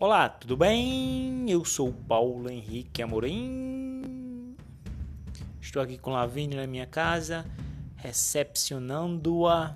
Olá, tudo bem? Eu sou Paulo Henrique Amorim. Estou aqui com Lavínia na minha casa, recepcionando-a